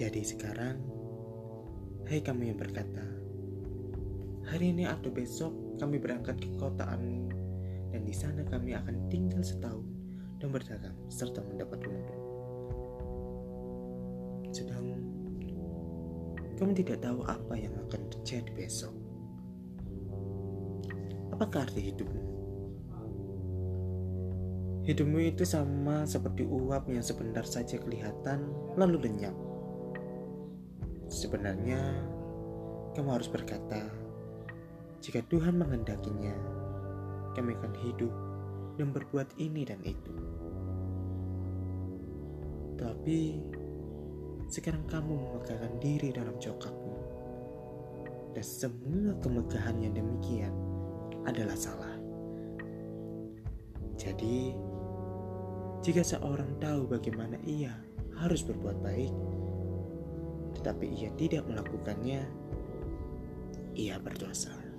Jadi sekarang, hai kamu yang berkata, hari ini atau besok kami berangkat ke kota Anu dan di sana kami akan tinggal setahun dan berdagang serta mendapat untung. Sedang kamu tidak tahu apa yang akan terjadi besok. Apakah arti hidupmu? Hidupmu itu sama seperti uap yang sebentar saja kelihatan lalu lenyap. Sebenarnya, kamu harus berkata, jika Tuhan menghendakinya, kami akan hidup dan berbuat ini dan itu. Tapi sekarang kamu memegahkan diri dalam cokakmu, dan semua kemegahan yang demikian adalah salah. Jadi, jika seorang tahu bagaimana ia harus berbuat baik, tetapi ia tidak melakukannya, ia berdosa.